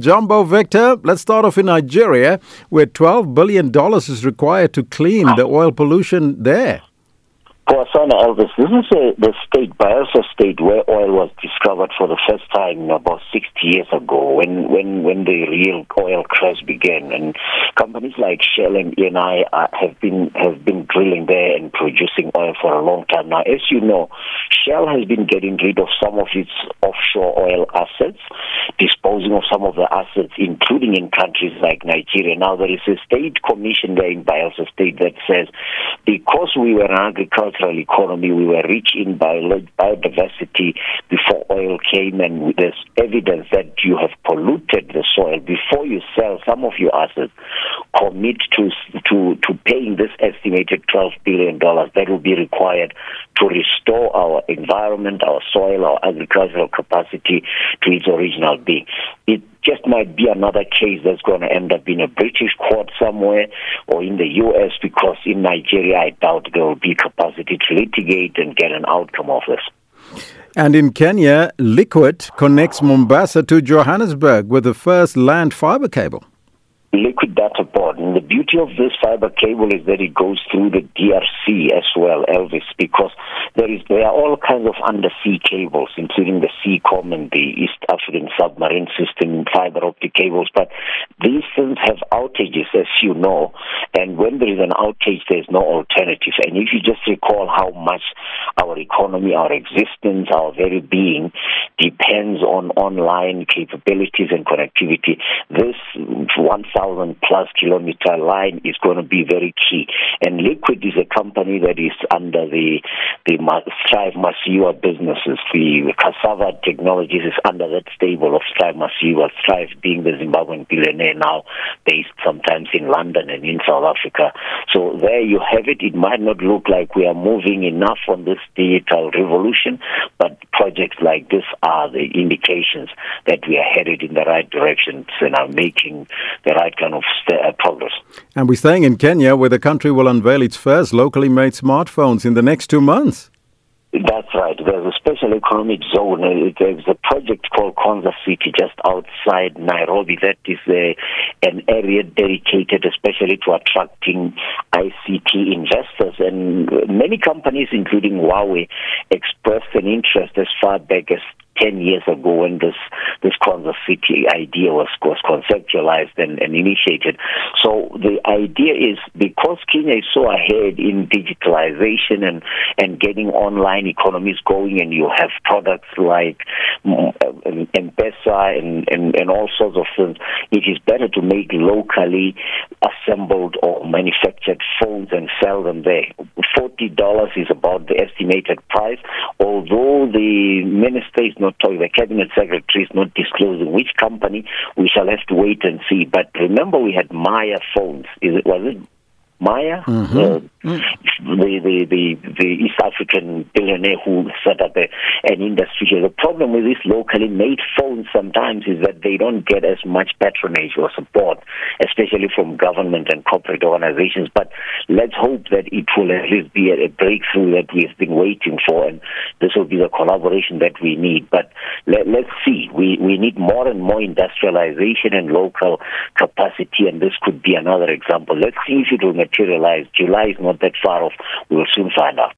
Jumbo Victor, let's start off in Nigeria, where $12 billion is required to clean the oil pollution there. Kwasana Elvis, this is a, the state, Bayelsa State, where oil was discovered for the first time about 60 years ago when, when, when the real oil crash began. And companies like Shell and ENI uh, have been have been drilling there and producing oil for a long time now. As you know, Shell has been getting rid of some of its offshore oil assets, disposing of some of the assets, including in countries like Nigeria. Now, there is a state commission there in Bayelsa State that says because we were an agricultural economy. We were rich in bio- biodiversity before oil came, and there's evidence that you have polluted the soil before you sell some of your assets. Commit to to to paying this estimated twelve billion dollars that will be required to restore our environment, our soil, our agricultural capacity to its original being. It just might be another case that's going to end up in a British court somewhere or in the U.S. because in Nigeria, I doubt there will be capacity to litigate and get an outcome of this. And in Kenya, Liquid connects Mombasa to Johannesburg with the first land fiber cable Liquid Dataport. And the beauty of this fiber cable is that it goes through the DRC as well, Elvis, because there is there are all kinds of undersea cables, including the SEACOM and the East African Submarine System fiber optic cables. But these things have outages, as you know, and when there is an outage, there is no alternative. And if you just recall how much our economy, our existence, our very being depends on online capabilities and connectivity, this 1,000 plus kilometer line is going to be very key. And Liquid is a company that is under the the Strive Masiyiwa businesses. The Cassava Technologies is under that stable of Strive Masiyiwa. Strive being the Zimbabwean billionaire now based sometimes in London and in South Africa. So there you have it. It might not look like we are moving enough on this digital revolution, but projects like this are the indications that we are headed in the right direction and are making the right kind of st- uh, progress. And we're staying in Kenya, where the country will unveil its first locally made smartphones in the next two months. That's right. There's a special economic zone. Uh, there's a project called Konza City just outside Nairobi. That is a, an area dedicated especially to attracting ICT investors. And many companies, including Huawei, expressed an interest as far back as 10 years ago when this, this Konza City idea was, was conceptualized and, and initiated. So the idea is because Kenya is so ahead in digitalization and, and getting online economies going, and you have products like mm, M-Pesa and, and, and all sorts of things, it is better to make locally assembled or manufactured phones and sell them there. $40 is about the estimated price, although the minister is not talking, the cabinet secretary is not disclosing which company. We shall have to wait and see. But remember, we had Mara phones. Is it was it Mara, mm-hmm. uh, the, the, the, the East African billionaire who set up a, an industry here. The problem with these locally made phones sometimes is that they don't get as much patronage or support, especially from government and corporate organizations. But let's hope that it will at least be a, breakthrough that we've been waiting for, and this will be the collaboration that we need. But let, let's see. We, we need more and more industrialization and local capacity, and this could be another example. Let's see if it will materialize. July is not that far off. We will soon find out.